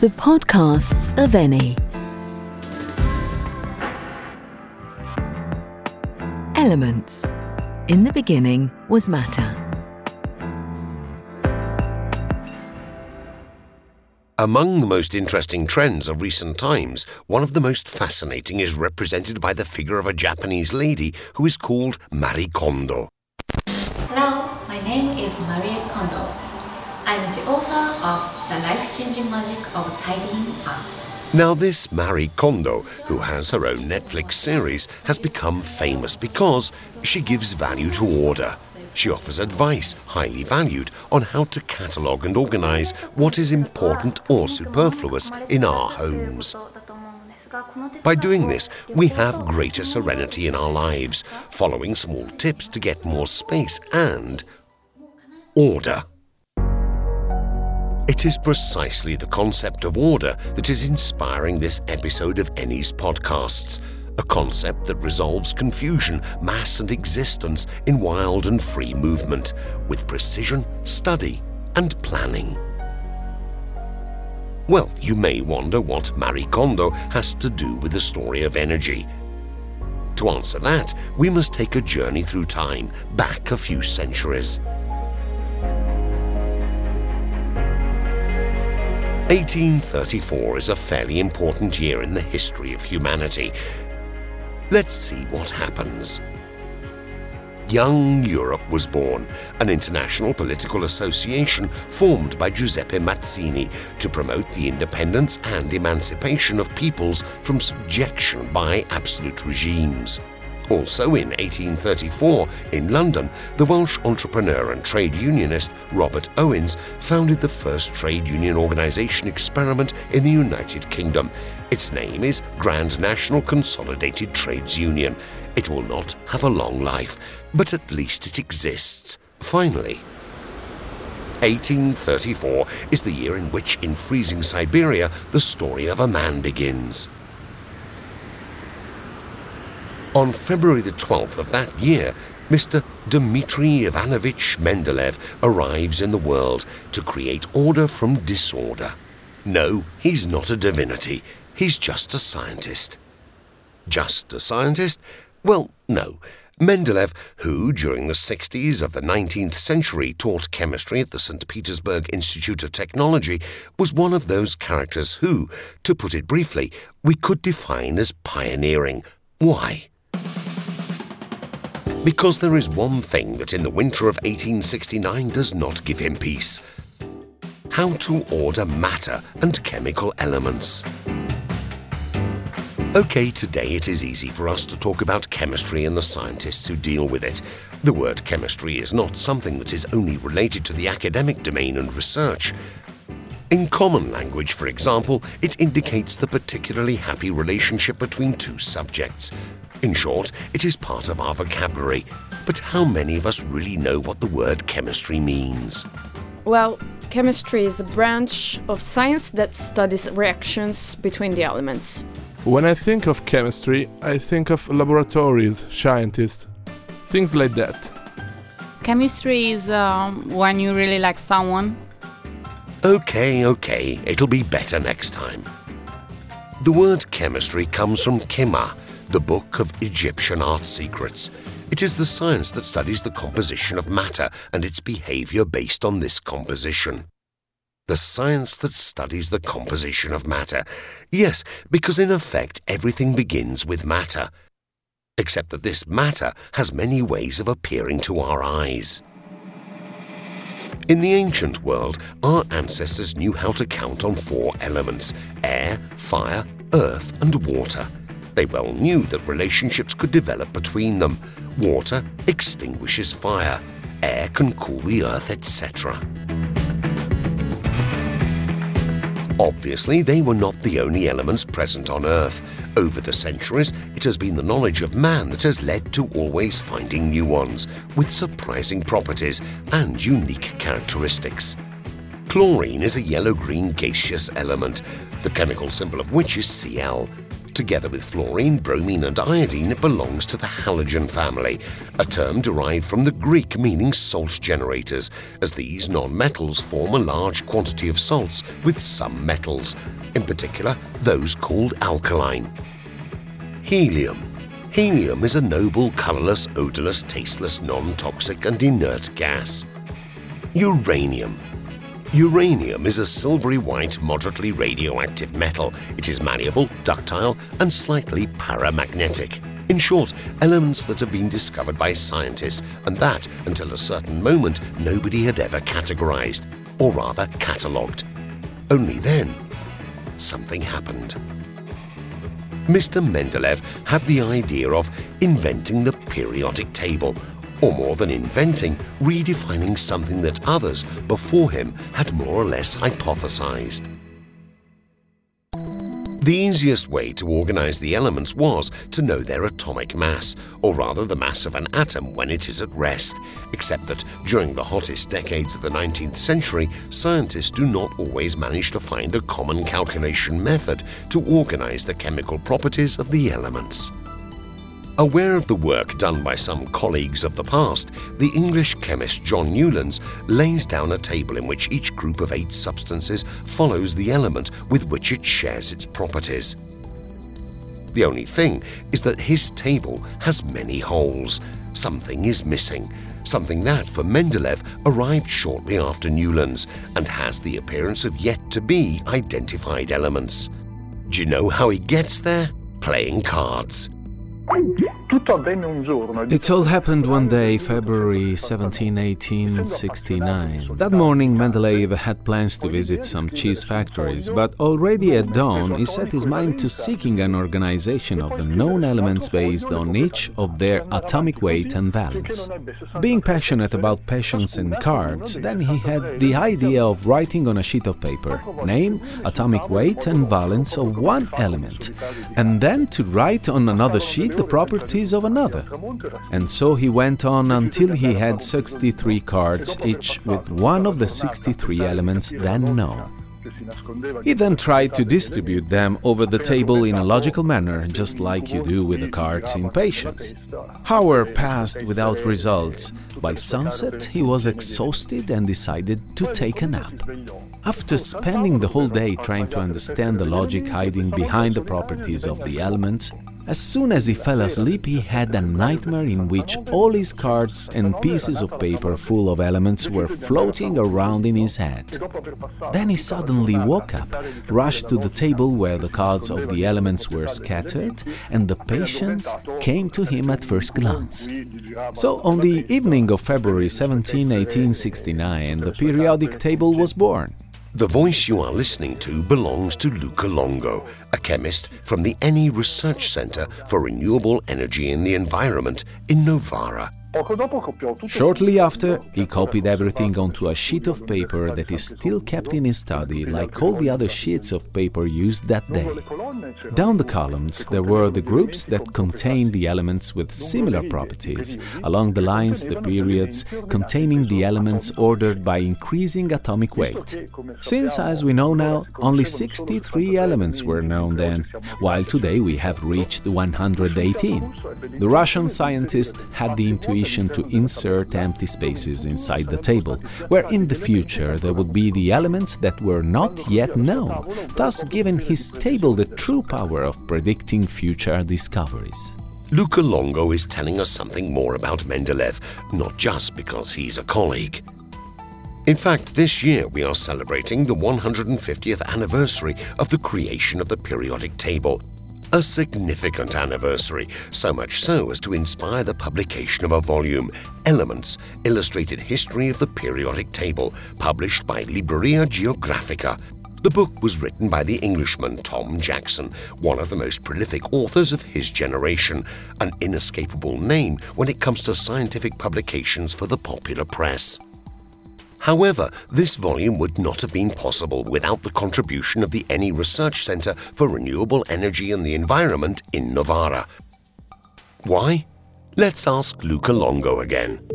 The podcasts of Eni. Elements. In the beginning was matter. Among the most interesting trends of recent times, one of the most fascinating is represented by the figure of a Japanese lady who is called Marie Kondo. Hello, my name is Marie Kondo. I'm the author of The Life-Changing Magic of Tidying Up. Now, this Marie Kondo, who has her own Netflix series, has become famous because she gives value to order. She offers advice, highly valued, on how to catalogue and organise what is important or superfluous in our homes. By doing this, we have greater serenity in our lives, following small tips to get more space and order. It is precisely the concept of order that is inspiring this episode of Eni's podcasts a concept that resolves confusion, mass, and existence in wild and free movement with precision, study, and planning. Well, you may wonder what Marie Kondo has to do with the story of energy. To answer that, we must take a journey through time, back a few centuries. 1834 is a fairly important year in the history of humanity. Let's see what happens. Young Europe was born, an international political association formed by Giuseppe Mazzini to promote the independence and emancipation of peoples from subjection by absolute regimes. Also in 1834, in London, the Welsh entrepreneur and trade unionist Robert Owens founded the first trade union organisation experiment in the United Kingdom. Its name is Grand National Consolidated Trades Union. It will not have a long life, but at least it exists. Finally, 1834 is the year in which, in freezing Siberia, the story of a man begins. On February the 12th of that year, Mr. Dmitry Ivanovich Mendeleev arrives in the world to create order from disorder. No, he's not a divinity, he's just a scientist. Just a scientist? Well, no. Mendeleev, who during the 60s of the 19th century taught chemistry at the St. Petersburg Institute of Technology, was one of those characters who, to put it briefly, we could define as pioneering. Why? Because there is one thing that in the winter of 1869 does not give him peace how to order matter and chemical elements. Okay, today it is easy for us to talk about chemistry and the scientists who deal with it. The word chemistry is not something that is only related to the academic domain and research. In common language, for example, it indicates the particularly happy relationship between two subjects. In short, it is part of our vocabulary. But how many of us really know what the word chemistry means? Well, chemistry is a branch of science that studies reactions between the elements. When I think of chemistry, I think of laboratories, scientists, things like that. Chemistry is um, when you really like someone. Okay, okay, it'll be better next time. The word chemistry comes from Kema, the Book of Egyptian Art Secrets. It is the science that studies the composition of matter and its behavior based on this composition. The science that studies the composition of matter. Yes, because in effect everything begins with matter. Except that this matter has many ways of appearing to our eyes. In the ancient world, our ancestors knew how to count on four elements air, fire, earth, and water. They well knew that relationships could develop between them. Water extinguishes fire, air can cool the earth, etc. Obviously, they were not the only elements present on Earth. Over the centuries, it has been the knowledge of man that has led to always finding new ones, with surprising properties and unique characteristics. Chlorine is a yellow green gaseous element, the chemical symbol of which is Cl. Together with fluorine, bromine, and iodine, it belongs to the halogen family, a term derived from the Greek meaning salt generators, as these non-metals form a large quantity of salts with some metals, in particular those called alkaline. Helium. Helium is a noble, colorless, odorless, tasteless, non-toxic and inert gas. Uranium. Uranium is a silvery white, moderately radioactive metal. It is malleable, ductile, and slightly paramagnetic. In short, elements that have been discovered by scientists and that, until a certain moment, nobody had ever categorized, or rather catalogued. Only then, something happened. Mr. Mendeleev had the idea of inventing the periodic table, or more than inventing, redefining something that others before him had more or less hypothesized. The easiest way to organize the elements was to know their atomic mass, or rather the mass of an atom when it is at rest, except that during the hottest decades of the 19th century, scientists do not always manage to find a common calculation method to organize the chemical properties of the elements. Aware of the work done by some colleagues of the past, the English chemist John Newlands lays down a table in which each group of eight substances follows the element with which it shares its properties. The only thing is that his table has many holes. Something is missing, something that, for Mendeleev, arrived shortly after Newlands and has the appearance of yet to be identified elements. Do you know how he gets there? Playing cards. Thank you. It all happened one day, February 17, 1869. That morning, Mendeleev had plans to visit some cheese factories, but already at dawn, he set his mind to seeking an organization of the known elements based on each of their atomic weight and valence. Being passionate about patience and cards, then he had the idea of writing on a sheet of paper name, atomic weight, and valence of one element, and then to write on another sheet the of another. And so he went on until he had 63 cards, each with one of the 63 elements then known. He then tried to distribute them over the table in a logical manner, just like you do with the cards in Patience. Hour passed without results. By sunset, he was exhausted and decided to take a nap. After spending the whole day trying to understand the logic hiding behind the properties of the elements, as soon as he fell asleep, he had a nightmare in which all his cards and pieces of paper full of elements were floating around in his head. Then he suddenly woke up, rushed to the table where the cards of the elements were scattered, and the patience came to him at first glance. So, on the evening of February 17, 1869, the periodic table was born. The voice you are listening to belongs to Luca Longo, a chemist from the ENI Research Center for Renewable Energy in the Environment in Novara, Shortly after, he copied everything onto a sheet of paper that is still kept in his study, like all the other sheets of paper used that day. Down the columns, there were the groups that contained the elements with similar properties, along the lines, the periods containing the elements ordered by increasing atomic weight. Since, as we know now, only 63 elements were known then, while today we have reached 118. The Russian scientist had the intuition to insert empty spaces inside the table, where in the future there would be the elements that were not yet known, thus giving his table the true power of predicting future discoveries. Luca Longo is telling us something more about Mendeleev, not just because he's a colleague. In fact, this year we are celebrating the 150th anniversary of the creation of the periodic table, a significant anniversary, so much so as to inspire the publication of a volume, Elements Illustrated History of the Periodic Table, published by Libreria Geografica. The book was written by the Englishman Tom Jackson, one of the most prolific authors of his generation, an inescapable name when it comes to scientific publications for the popular press. However, this volume would not have been possible without the contribution of the ENI Research Center for Renewable Energy and the Environment in Novara. Why? Let's ask Luca Longo again.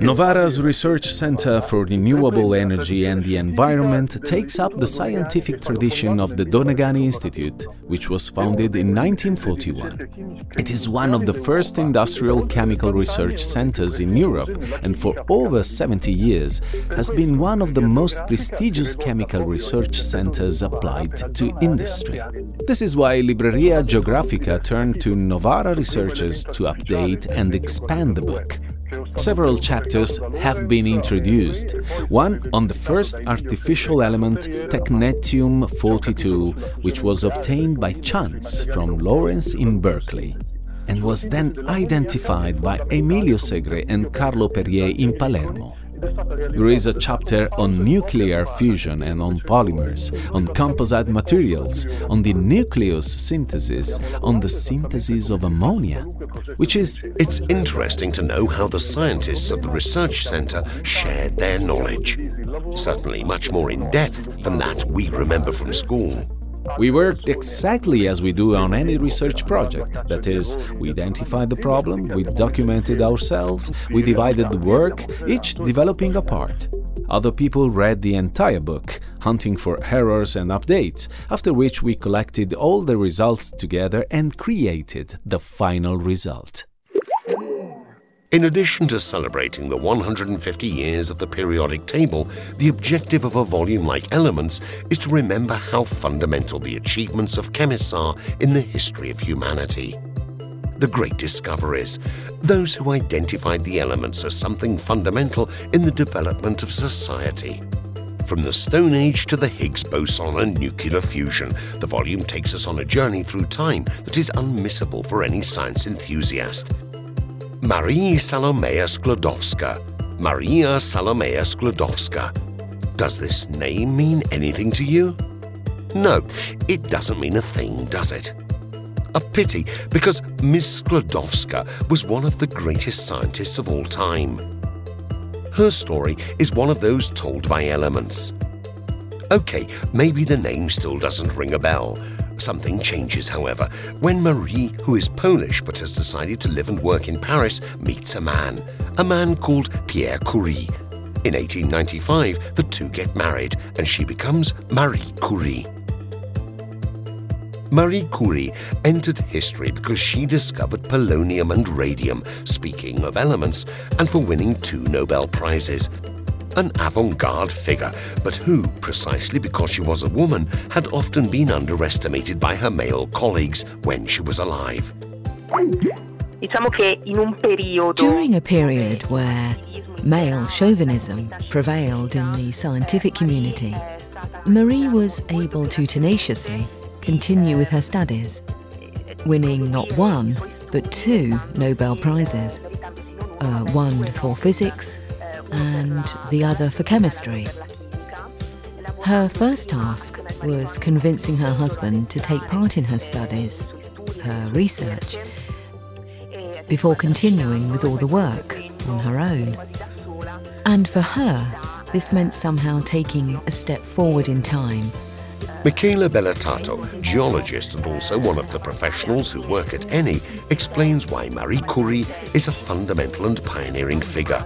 Novara's Research Center for Renewable Energy and the Environment takes up the scientific tradition of the Donegani Institute, which was founded in 1941. It is one of the first industrial chemical research centers in Europe and for over 70 years has been one of the most prestigious chemical research centers applied to industry. This is why Libreria Geografica turned to Novara researchers to update and expand the book. Several chapters have been introduced. One on the first artificial element, technetium 42, which was obtained by chance from Lawrence in Berkeley and was then identified by Emilio Segre and Carlo Perrier in Palermo. There is a chapter on nuclear fusion and on polymers, on composite materials, on the nucleus synthesis, on the synthesis of ammonia, which is. It's interesting to know how the scientists of the research center shared their knowledge. Certainly much more in depth than that we remember from school. We worked exactly as we do on any research project. That is, we identified the problem, we documented ourselves, we divided the work, each developing a part. Other people read the entire book, hunting for errors and updates, after which we collected all the results together and created the final result. In addition to celebrating the 150 years of the periodic table, the objective of a volume like Elements is to remember how fundamental the achievements of chemists are in the history of humanity. The great discoveries, those who identified the elements as something fundamental in the development of society. From the Stone Age to the Higgs boson and nuclear fusion, the volume takes us on a journey through time that is unmissable for any science enthusiast. Marie Salomea Sklodowska. Maria Salomea Sklodowska. Does this name mean anything to you? No, it doesn't mean a thing, does it? A pity, because Ms. Sklodowska was one of the greatest scientists of all time. Her story is one of those told by elements. Okay, maybe the name still doesn't ring a bell, Something changes, however, when Marie, who is Polish but has decided to live and work in Paris, meets a man, a man called Pierre Curie. In 1895, the two get married and she becomes Marie Curie. Marie Curie entered history because she discovered polonium and radium, speaking of elements, and for winning two Nobel Prizes an avant garde figure, but who, precisely because she was a woman, had often been underestimated by her male colleagues when she was alive. During a period where male chauvinism prevailed in the scientific community, Marie was able to tenaciously continue with her studies, winning not one, but two Nobel Prizes uh, one for physics and the other for chemistry. Her first task was convincing her husband to take part in her studies, her research, before continuing with all the work on her own. And for her, this meant somehow taking a step forward in time. Michela Bellatato, geologist and also one of the professionals who work at ENI, explains why Marie Curie is a fundamental and pioneering figure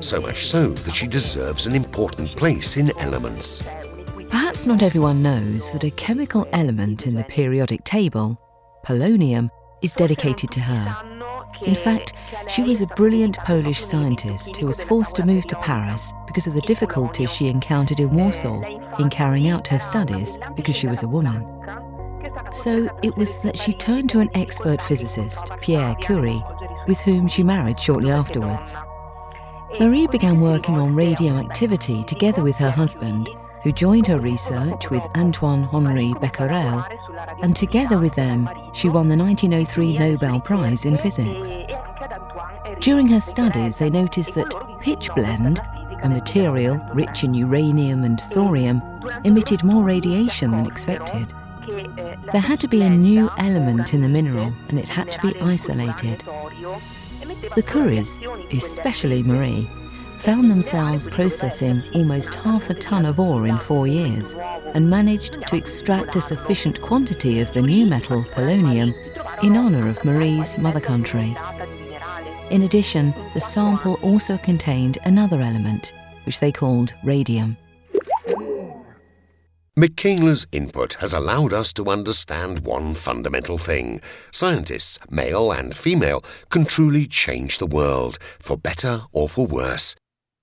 so much so that she deserves an important place in elements. Perhaps not everyone knows that a chemical element in the periodic table, polonium, is dedicated to her. In fact, she was a brilliant Polish scientist who was forced to move to Paris because of the difficulties she encountered in Warsaw in carrying out her studies because she was a woman. So it was that she turned to an expert physicist, Pierre Curie, with whom she married shortly afterwards. Marie began working on radioactivity together with her husband, who joined her research with Antoine Henri Becquerel, and together with them, she won the 1903 Nobel Prize in Physics. During her studies, they noticed that pitchblende, a material rich in uranium and thorium, emitted more radiation than expected. There had to be a new element in the mineral, and it had to be isolated. The Curies, especially Marie, found themselves processing almost half a ton of ore in four years and managed to extract a sufficient quantity of the new metal polonium in honour of Marie's mother country. In addition, the sample also contained another element, which they called radium. Michaela's input has allowed us to understand one fundamental thing. Scientists, male and female, can truly change the world, for better or for worse.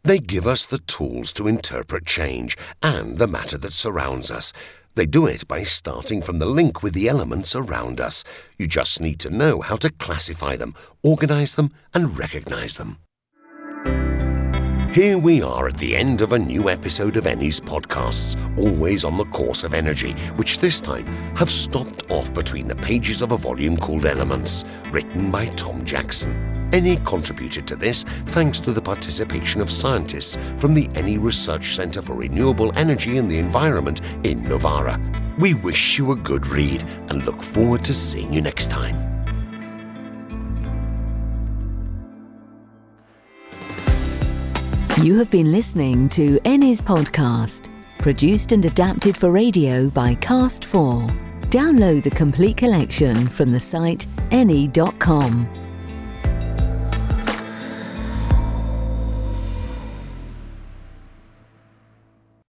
They give us the tools to interpret change and the matter that surrounds us. They do it by starting from the link with the elements around us. You just need to know how to classify them, organize them, and recognize them. Here we are at the end of a new episode of Eni's podcasts, always on the course of energy, which this time have stopped off between the pages of a volume called Elements, written by Tom Jackson. Ennie contributed to this thanks to the participation of scientists from the Eni Research Centre for Renewable Energy and the Environment in Novara. We wish you a good read and look forward to seeing you next time. You have been listening to Eni's podcast, produced and adapted for radio by Cast4. Download the complete collection from the site eni.com.